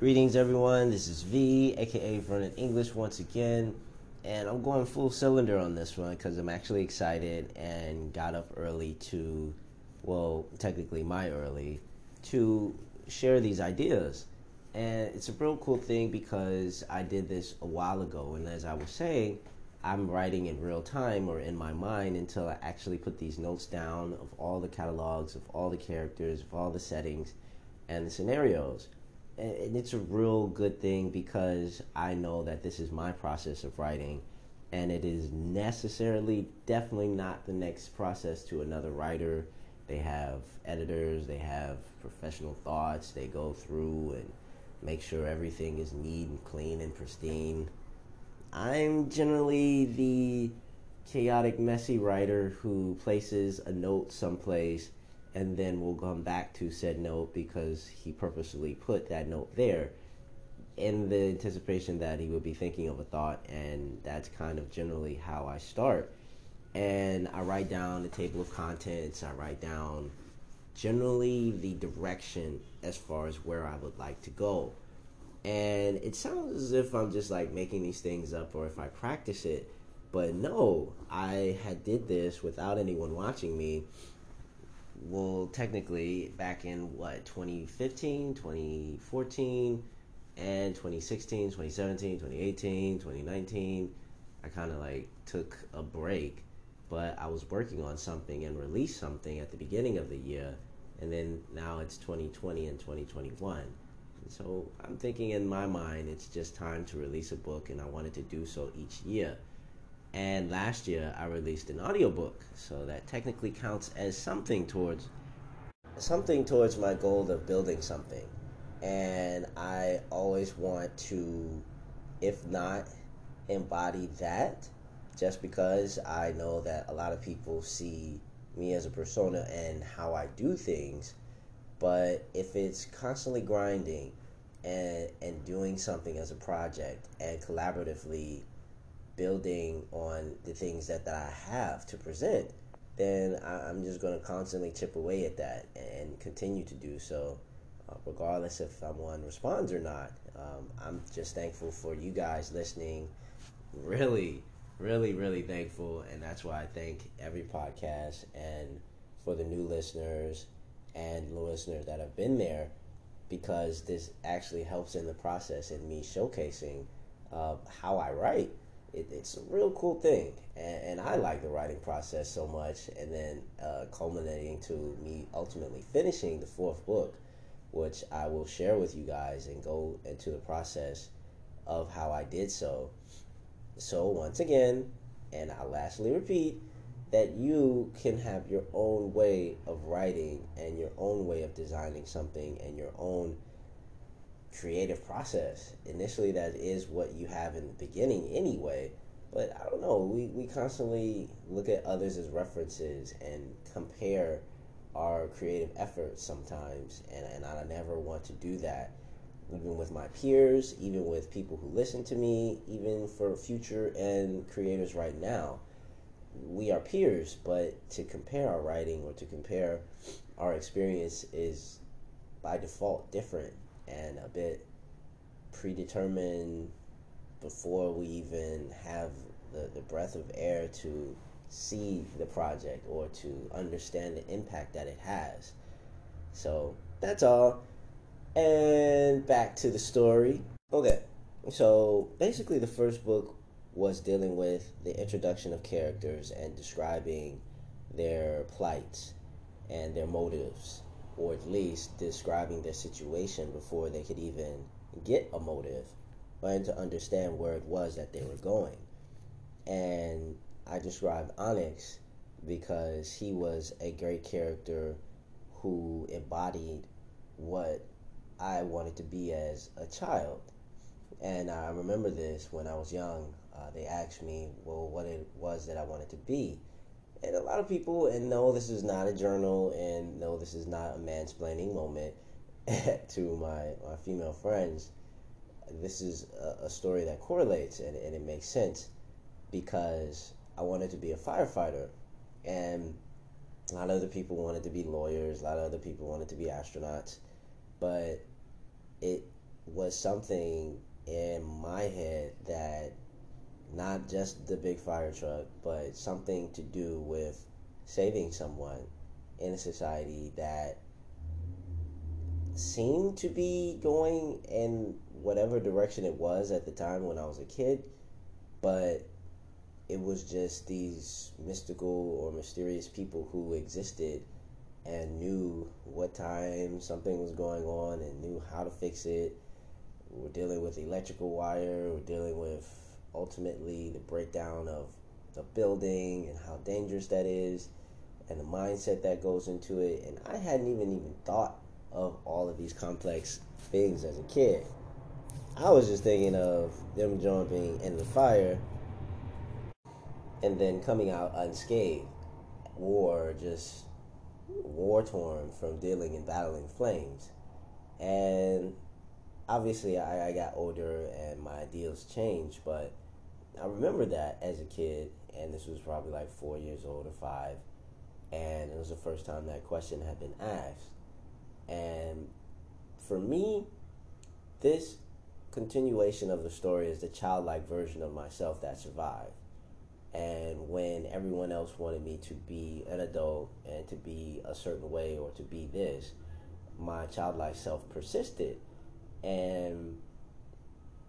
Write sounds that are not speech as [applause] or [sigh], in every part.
Greetings, everyone. This is V, aka Vernon English, once again, and I'm going full cylinder on this one because I'm actually excited and got up early to, well, technically my early, to share these ideas. And it's a real cool thing because I did this a while ago, and as I was saying, I'm writing in real time or in my mind until I actually put these notes down of all the catalogs, of all the characters, of all the settings, and the scenarios. And it's a real good thing because I know that this is my process of writing, and it is necessarily, definitely not the next process to another writer. They have editors, they have professional thoughts, they go through and make sure everything is neat and clean and pristine I'm generally the chaotic, messy writer who places a note someplace and then we'll come back to said note because he purposely put that note there in the anticipation that he would be thinking of a thought, and that's kind of generally how I start. And I write down the table of contents, I write down generally the direction as far as where I would like to go and it sounds as if I'm just like making these things up or if I practice it. But no, I had did this without anyone watching me. Well, technically, back in what 2015, 2014, and 2016, 2017, 2018, 2019, I kind of like took a break, but I was working on something and released something at the beginning of the year, and then now it's 2020 and 2021 so I'm thinking in my mind, it's just time to release a book, and I wanted to do so each year. And last year, I released an audiobook, so that technically counts as something towards something towards my goal of building something. And I always want to, if not embody that, just because I know that a lot of people see me as a persona and how I do things. But if it's constantly grinding and and doing something as a project and collaboratively building on the things that, that I have to present, then I, am just going to constantly chip away at that and continue to do so, uh, regardless if someone responds or not. Um, I'm just thankful for you guys listening. Really, really, really thankful, and that's why I thank every podcast and for the new listeners and listeners that have been there because this actually helps in the process in me showcasing uh, how I write. It, it's a real cool thing, and, and, I like the writing process so much. And then uh, culminating to me ultimately finishing the fourth book, which I will share with you guys and go into the process of how I did so. So once again, and I'll lastly repeat, that you can have your own way of writing and your own way of designing something and your own creative process. Initially, that is what you have in the beginning anyway. But I don't know, we, we constantly look at others as references and compare our creative efforts sometimes, and, and I never want to do that. Even with my peers, even with people who listen to me, even for future and creators right now we are peers, but to compare our writing or to compare our experience is by default different and a bit predetermined before we even have the, the breath of air to see the project or to understand the impact that it has. So that's all. And back to the story. Okay, so basically, the first book was dealing with the introduction of characters and describing their plight and their motives, or at least describing their situation before they could even get a motive and to understand where it was that they were going. And I described Onyx because he was a great character who embodied what I wanted to be as a child. And I remember this when I was young uh, they asked me, well, what it was that I wanted to be. And a lot of people, and no, this is not a journal, and no, this is not a mansplaining moment [laughs] to my, my female friends. This is a, a story that correlates and, and it makes sense because I wanted to be a firefighter. And a lot of other people wanted to be lawyers, a lot of other people wanted to be astronauts. But it was something in my head that not just the big fire truck, but something to do with saving someone in a society that seemed to be going in whatever direction it was at the time when I was a kid, but it was just these mystical or mysterious people who existed and knew what time something was going on and knew how to fix it. We're dealing with electrical wire, we're dealing with ultimately the breakdown of the building and how dangerous that is and the mindset that goes into it. And I hadn't even even thought of all of these complex things as a kid. I was just thinking of them jumping in the fire and then coming out unscathed or just war torn from dealing and battling flames. And obviously, I, I got older and my ideals changed, but I remember that as a kid, and this was probably like four years old or five, and it was the first time that question had been asked. And for me, this continuation of the story is the childlike version of myself that survived. And when everyone else wanted me to be an adult and to be a certain way or to be this, my childlike self persisted. And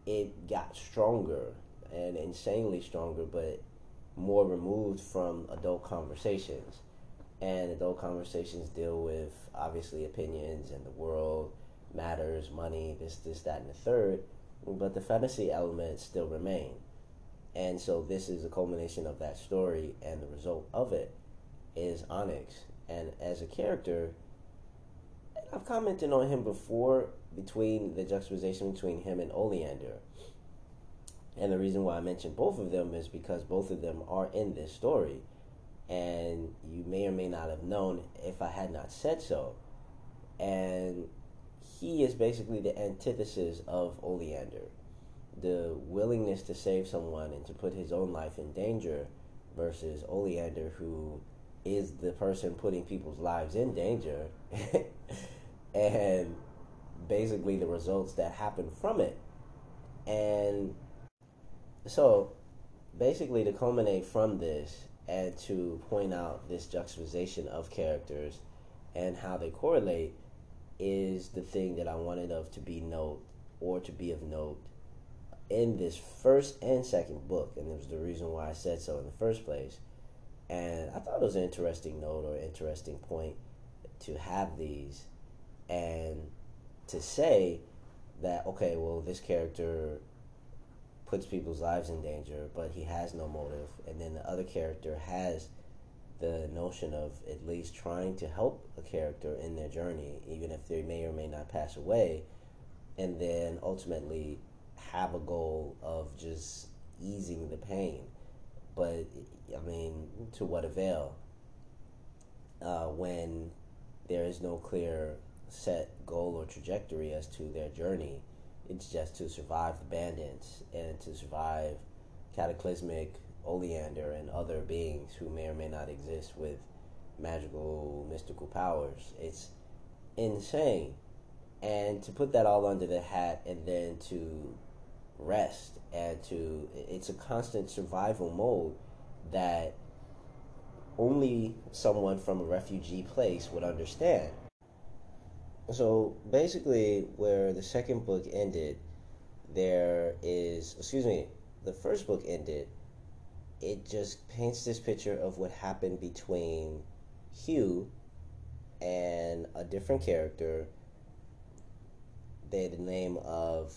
it got stronger and insanely stronger, but more removed from adult conversations. And adult conversations deal with obviously opinions and the world, matters, money, this, this, that, and the third. But the fantasy elements still remain. And so this is a culmination of that story, and the result of it is Onyx. And as a character, I've commented on him before between the juxtaposition between him and Oleander. And the reason why I mention both of them is because both of them are in this story. And you may or may not have known if I had not said so. And he is basically the antithesis of Oleander the willingness to save someone and to put his own life in danger versus Oleander, who is the person putting people's lives in danger, [laughs] and basically the results that happen from it. And so, basically, to culminate from this and to point out this juxtaposition of characters and how they correlate is the thing that I wanted of to be note or to be of note in this first and second book, and it was the reason why I said so in the first place. And I thought it was an interesting note or interesting point to have these and to say that, okay, well, this character puts people's lives in danger, but he has no motive. And then the other character has the notion of at least trying to help a character in their journey, even if they may or may not pass away. And then ultimately have a goal of just easing the pain. But I mean, to what avail? Uh, when there is no clear set goal or trajectory as to their journey, it's just to survive the bandits and to survive cataclysmic Oleander and other beings who may or may not exist with magical, mystical powers. It's insane. And to put that all under the hat and then to rest and to it's a constant survival mode that only someone from a refugee place would understand. So basically, where the second book ended, there is, excuse me, the first book ended, it just paints this picture of what happened between Hugh and a different character. They had the name of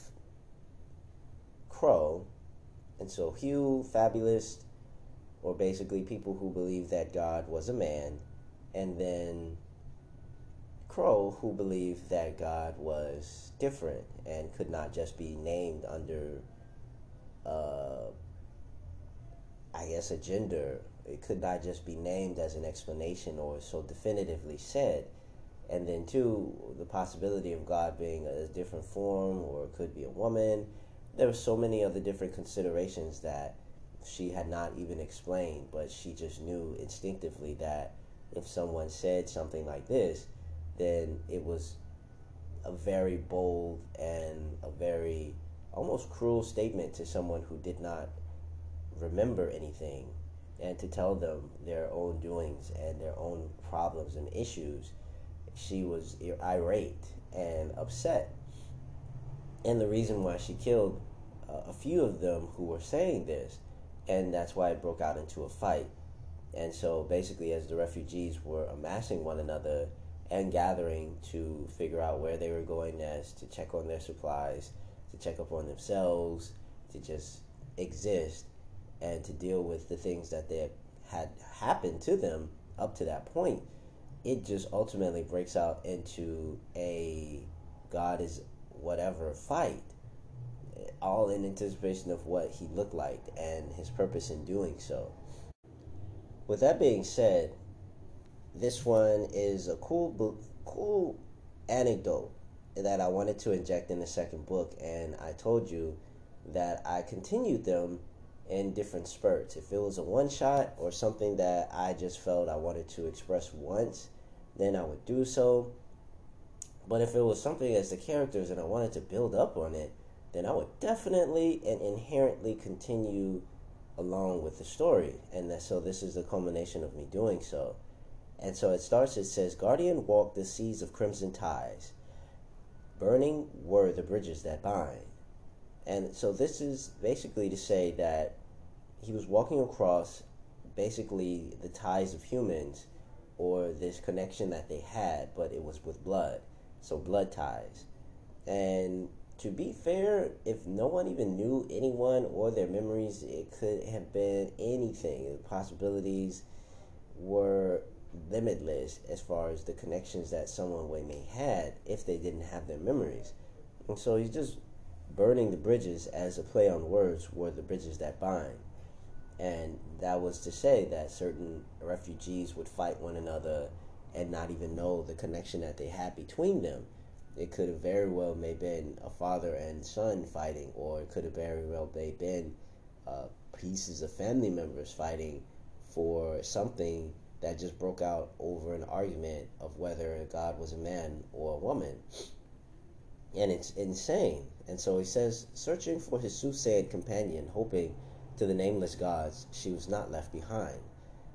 Crow. And so Hugh, Fabulous, or basically people who believe that God was a man, and then Crow, who believed that God was different and could not just be named under, uh, I guess, a gender. It could not just be named as an explanation or so definitively said. And then, two, the possibility of God being a different form or could be a woman there were so many other different considerations that she had not even explained, but she just knew instinctively that if someone said something like this, then it was a very bold and a very almost cruel statement to someone who did not remember anything and to tell them their own doings and their own problems and issues. She was irate and upset. And the reason why she killed uh, a few of them who were saying this, and that's why it broke out into a fight. And so basically, as the refugees were amassing one another and gathering to figure out where they were going next, to check on their supplies, to check up on themselves, to just exist, and to deal with the things that they had happened to them up to that point, it just ultimately breaks out into a God is whatever fight, all in anticipation of what he looked like and his purpose in doing so. With that being said, this one is a cool, cool anecdote that I wanted to inject in the second book, and I told you that I continued them in different spurts. If it was a one shot or something that I just felt I wanted to express once, then I would do so. But if it was something as the characters and I wanted to build up on it, then I would definitely and inherently continue along with the story. And that, so this is the culmination of me doing so. And so it starts, it says, Guardian walked the seas of crimson ties. Burning were the bridges that bind. And so this is basically to say that he was walking across basically the ties of humans or this connection that they had, but it was with blood. So blood ties. And to be fair, if no one even knew anyone or their memories, it could have been anything. The possibilities were limitless as far as the connections that someone way may had if they didn't have their memories. And so he's just burning the bridges as a play on words were the bridges that bind. And that was to say that certain refugees would fight one another and not even know the connection that they had between them. It could have very well may been a father and son fighting, or it could have very well may been uh, pieces of family members fighting for something that just broke out over an argument of whether God was a man or a woman. And it's insane. And so he says, searching for his soothsaying companion, hoping to the nameless gods she was not left behind,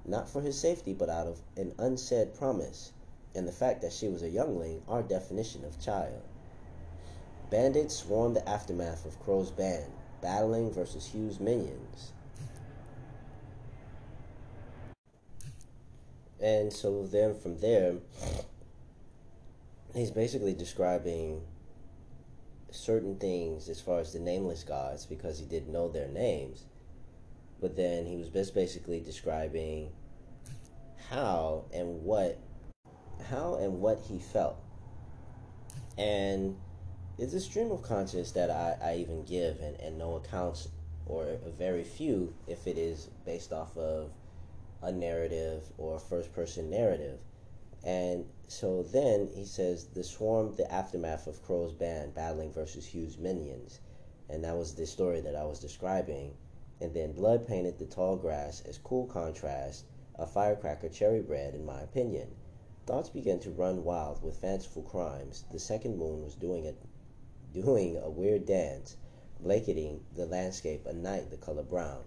not for his safety, but out of an unsaid promise, and the fact that she was a youngling, our definition of child. Bandits swarmed the aftermath of Crow's band, battling versus Hugh's minions. And so then from there, he's basically describing certain things as far as the nameless gods because he didn't know their names. But then he was just basically describing how and what how and what he felt. And it's a stream of conscience that I, I even give and, and no accounts or very few if it is based off of a narrative or a first person narrative. And so then he says the swarm, the aftermath of Crow's band battling versus Hugh's minions. And that was the story that I was describing. And then blood painted the tall grass as cool contrast, a firecracker cherry red, in my opinion. Thoughts began to run wild with fanciful crimes. The second moon was doing a, doing a weird dance, blanketing the landscape a night the color brown.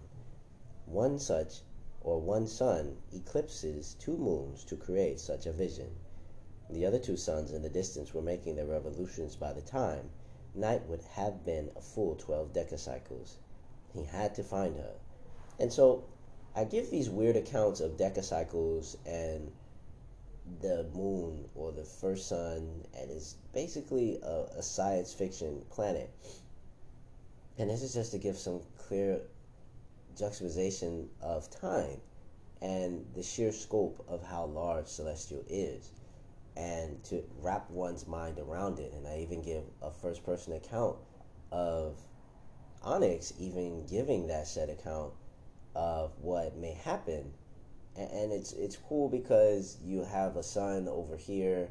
One such or one sun eclipses two moons to create such a vision. The other two suns in the distance were making their revolutions by the time night would have been a full 12 decacycles. He had to find her. And so I give these weird accounts of decacycles and the moon or the first sun, and it's basically a, a science fiction planet. And this is just to give some clear juxtaposition of time and the sheer scope of how large celestial is and to wrap one's mind around it. And i even give a first person account of onyx even giving that said account of what may happen. And, it's it's cool because you have a sun over here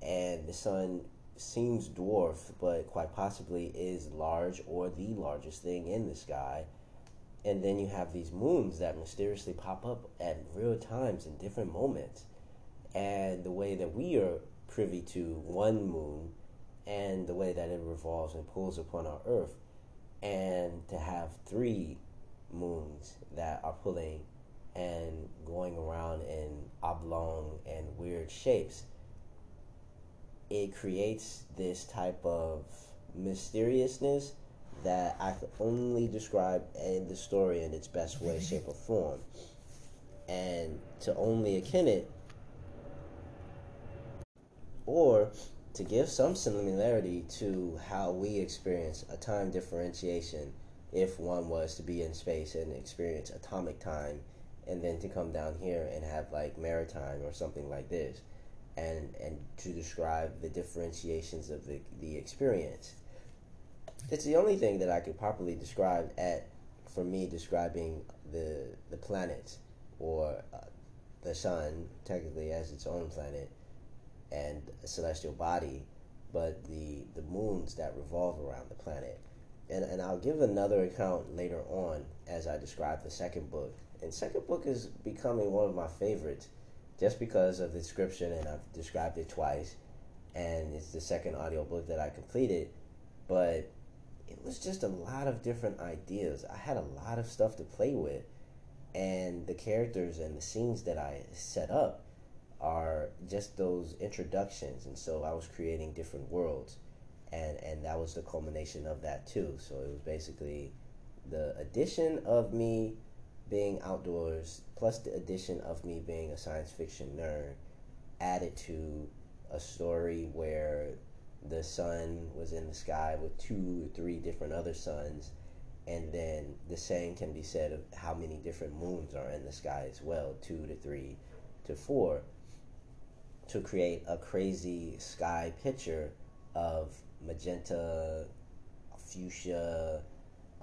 and the sun seems dwarf but quite possibly is large or the largest thing in the sky and then you have these moons that mysteriously pop up at real times in different moments. And the way that we are privy to one moon and the way that it revolves and pulls upon our Earth, and to have three moons that are pulling and going around in oblong and weird shapes, it creates this type of mysteriousness that I could only describe in the story in its best way, mm-hmm. shape, or form. And to only akin it, or to give some similarity to how we experience a time differentiation if one was to be in space and experience atomic time and then to come down here and have like maritime or something like this and and to describe the differentiations of the, the experience it's the only thing that I could properly describe at for me describing the the planet or uh, the sun technically as its own planet and a celestial body, but the the moons that revolve around the planet. And and I'll give another account later on as I describe the second book. And second book is becoming one of my favorites just because of the description and I've described it twice and it's the second audio book that I completed. But it was just a lot of different ideas. I had a lot of stuff to play with, and the characters and the scenes that I set up are just those introductions. And so I was creating different worlds, and and that was the culmination of that too. So it was basically the addition of me being outdoors plus the addition of me being a science fiction nerd added to a story where the sun was in the sky with two or three different other suns and then the same can be said of how many different moons are in the sky as well two to three to four to create a crazy sky picture of magenta fuchsia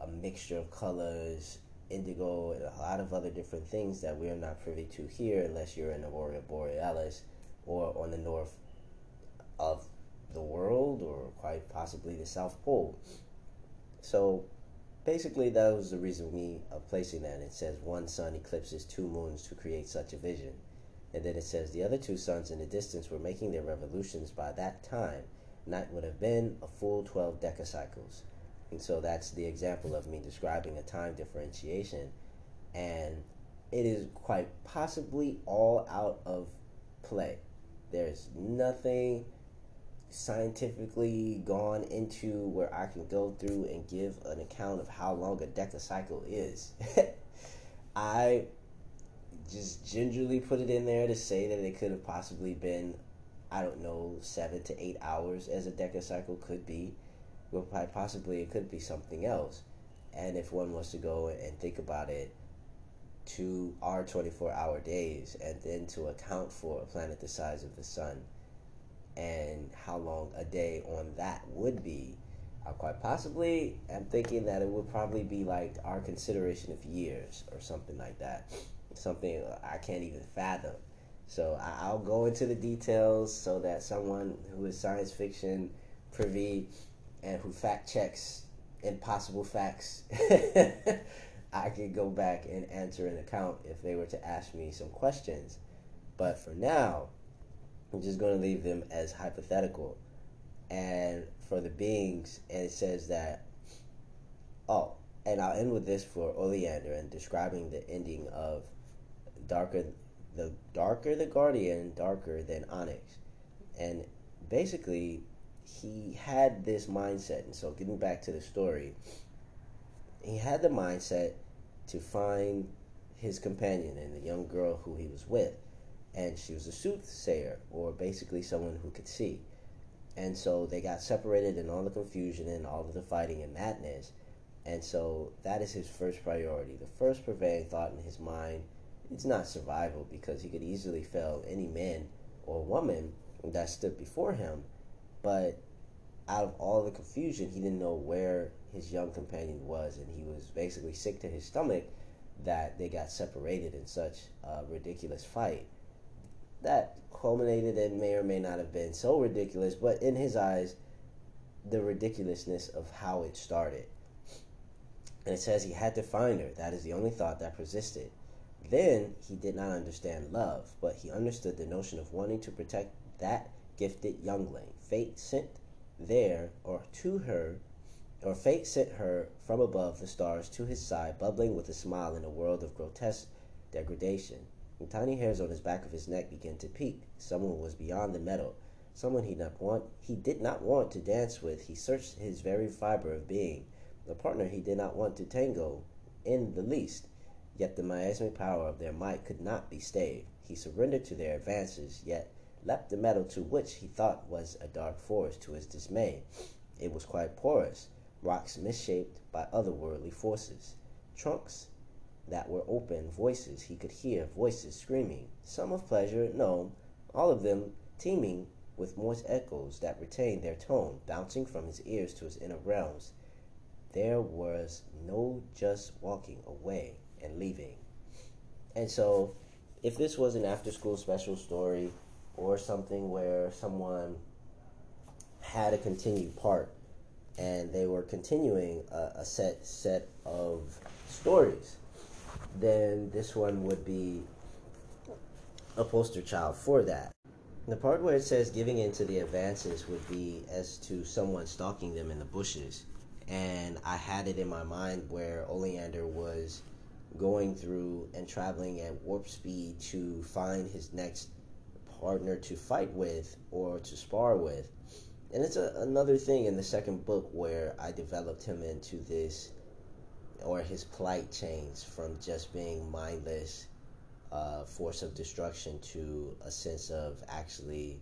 a mixture of colors indigo and a lot of other different things that we're not privy to here unless you're in the aurora borealis or on the north of the world or quite possibly the South Pole. So basically, that was the reason we of placing that. It says one sun eclipses two moons to create such a vision. And then it says the other two suns in the distance were making their revolutions by that time. Night would have been a full 12 decacycles. And so that's the example of me describing a time differentiation. And it is quite possibly all out of play. There's nothing scientifically gone into where I can go through and give an account of how long a DECA cycle is. [laughs] I just gingerly put it in there to say that it could have possibly been, I don't know, seven to eight hours as a DECA cycle could be. But possibly it could be something else. And if one was to go and think about it, to our 24 hour days and then to account for a planet the size of the sun and how long a day on that would be. Uh, quite possibly, I'm thinking that it would probably be like our consideration of years or something like that. Something I can't even fathom. So I'll go into the details so that someone who is science fiction privy and who fact checks impossible facts, [laughs] I could go back and answer an account if they were to ask me some questions. But for now, I'm just going to leave them as hypothetical. And for the beings, and it says that, oh, and I'll end with this for Oleander and describing the ending of darker, the darker the guardian, darker than Onyx, and basically he had this mindset. And so, getting back to the story, he had the mindset to find his companion and the young girl who he was with and she was a soothsayer, or basically someone who could see. And so they got separated in all the confusion and all of the fighting and madness. And so that is his first priority. The first prevailing thought in his mind is not survival because he could easily fell any man or woman that stood before him. But out of all the confusion, he didn't know where his young companion was, and he was basically sick to his stomach that they got separated in such a ridiculous fight that culminated and may or may not have been so ridiculous, but in his eyes, the ridiculousness of how it started. And it says he had to find her. That is the only thought that persisted. Then he did not understand love, but he understood the notion of wanting to protect that gifted youngling. Fate sent there, or to her, or fate sent her from above the stars to his side, bubbling with a smile in a world of grotesque degradation. Tiny hairs on his back of his neck began to peak. Someone was beyond the metal, someone he not want he did not want to dance with. He searched his very fiber of being, a partner he did not want to tango in the least. Yet the miasmic power of their might could not be stayed. He surrendered to their advances, yet leapt the metal to which he thought was a dark forest to his dismay. It was quite porous, rocks misshaped by otherworldly forces, trunks that were open, voices he could hear, voices screaming, some of pleasure, no, all of them teeming with moist echoes that retained their tone, bouncing from his ears to his inner realms. There was no just walking away and leaving. And so, if this was an after school special story or something where someone had a continued part and they were continuing a, a set set of stories, then this one would be a poster child for that. The part where it says giving in to the advances would be as to someone stalking them in the bushes. And I had it in my mind where Oleander was going through and traveling at warp speed to find his next partner to fight with or to spar with. And it's a, another thing in the second book where I developed him into this, or his plight changed from just being mindless uh, force of destruction to a sense of actually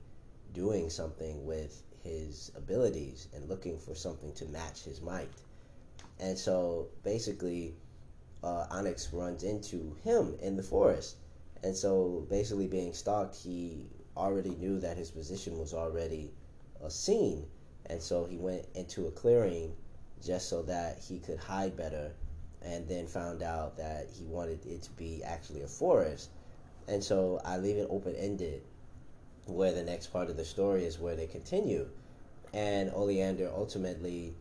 doing something with his abilities and looking for something to match his might. And so basically, uh, Onyx runs into him in the forest. And so basically, being stalked, he already knew that his position was already uh, seen. And so he went into a clearing just so that he could hide better and then found out that he wanted it to be actually a forest. And so I leave it open ended where the next part of the story is where they continue. And Oleander ultimately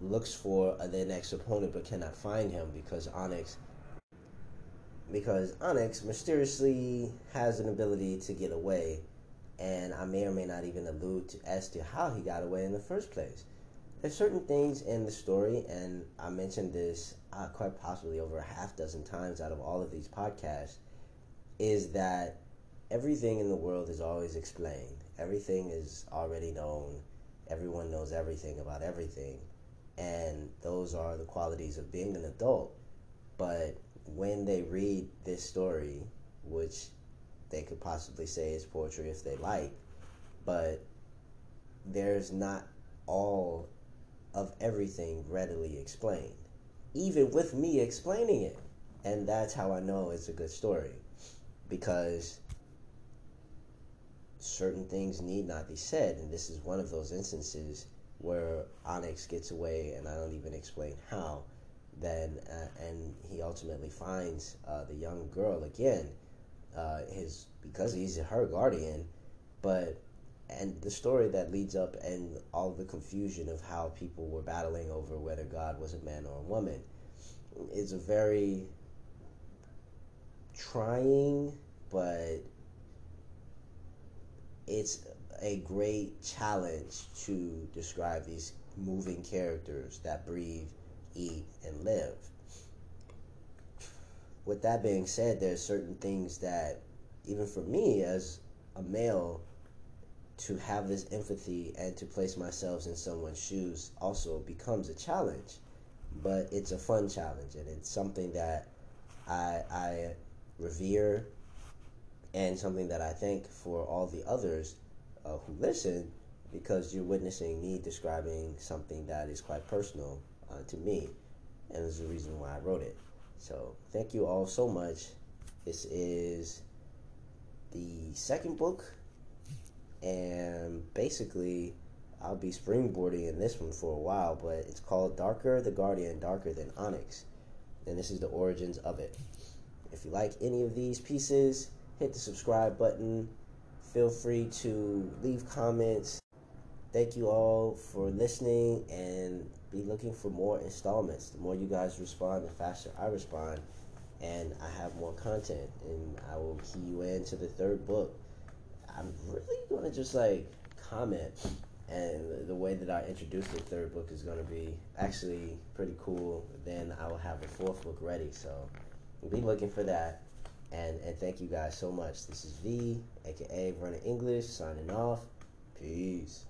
looks for the next opponent but cannot find him because Onyx because Onyx mysteriously has an ability to get away and I may or may not even allude to as to how he got away in the first place there's certain things in the story, and I mentioned this uh, quite possibly over a half dozen times out of all of these podcasts, is that everything in the world is always explained. Everything is already known. Everyone knows everything about everything. And those are the qualities of being an adult. But when they read this story, which they could possibly say is poetry if they like, but there's not all of everything readily explained, even with me explaining it. And that's how I know it's a good story because certain things need not be said. And this is one of those instances where Onyx gets away, and I don't even explain how. Then, uh, and he ultimately finds uh, the young girl again. Uh, his because he's her guardian, but and the story that leads up and all the confusion of how people were battling over whether God was a man or a woman is a very trying but it's a great challenge to describe these moving characters that breathe, eat, and live. With that being said, there's certain things that, even for me as a male, to have this empathy and to place myself in someone's shoes also becomes a challenge. But it's a fun challenge and it's something that I, I revere and something that I thank for all the others uh, who listen because you're witnessing me describing something that is quite personal uh, to me and is the reason why I wrote it. So thank you all so much. This is the second book and basically I'll be springboarding in this one for a while, but it's called Darker the Guardian, Darker Than Onyx, and this is the origins of it. If you like any of these pieces, hit the subscribe button. Feel free to leave comments. Thank you all for listening and be looking for more installments. The more you guys respond, the faster I respond, and I have more content, and I will key you into the third book I'm really gonna just like comment and the way that I introduce the third book is going to be actually pretty cool. Then I will have the fourth book ready, so be looking for that. And and thank you guys so much. This is V, aka Vernon English, signing off. Peace.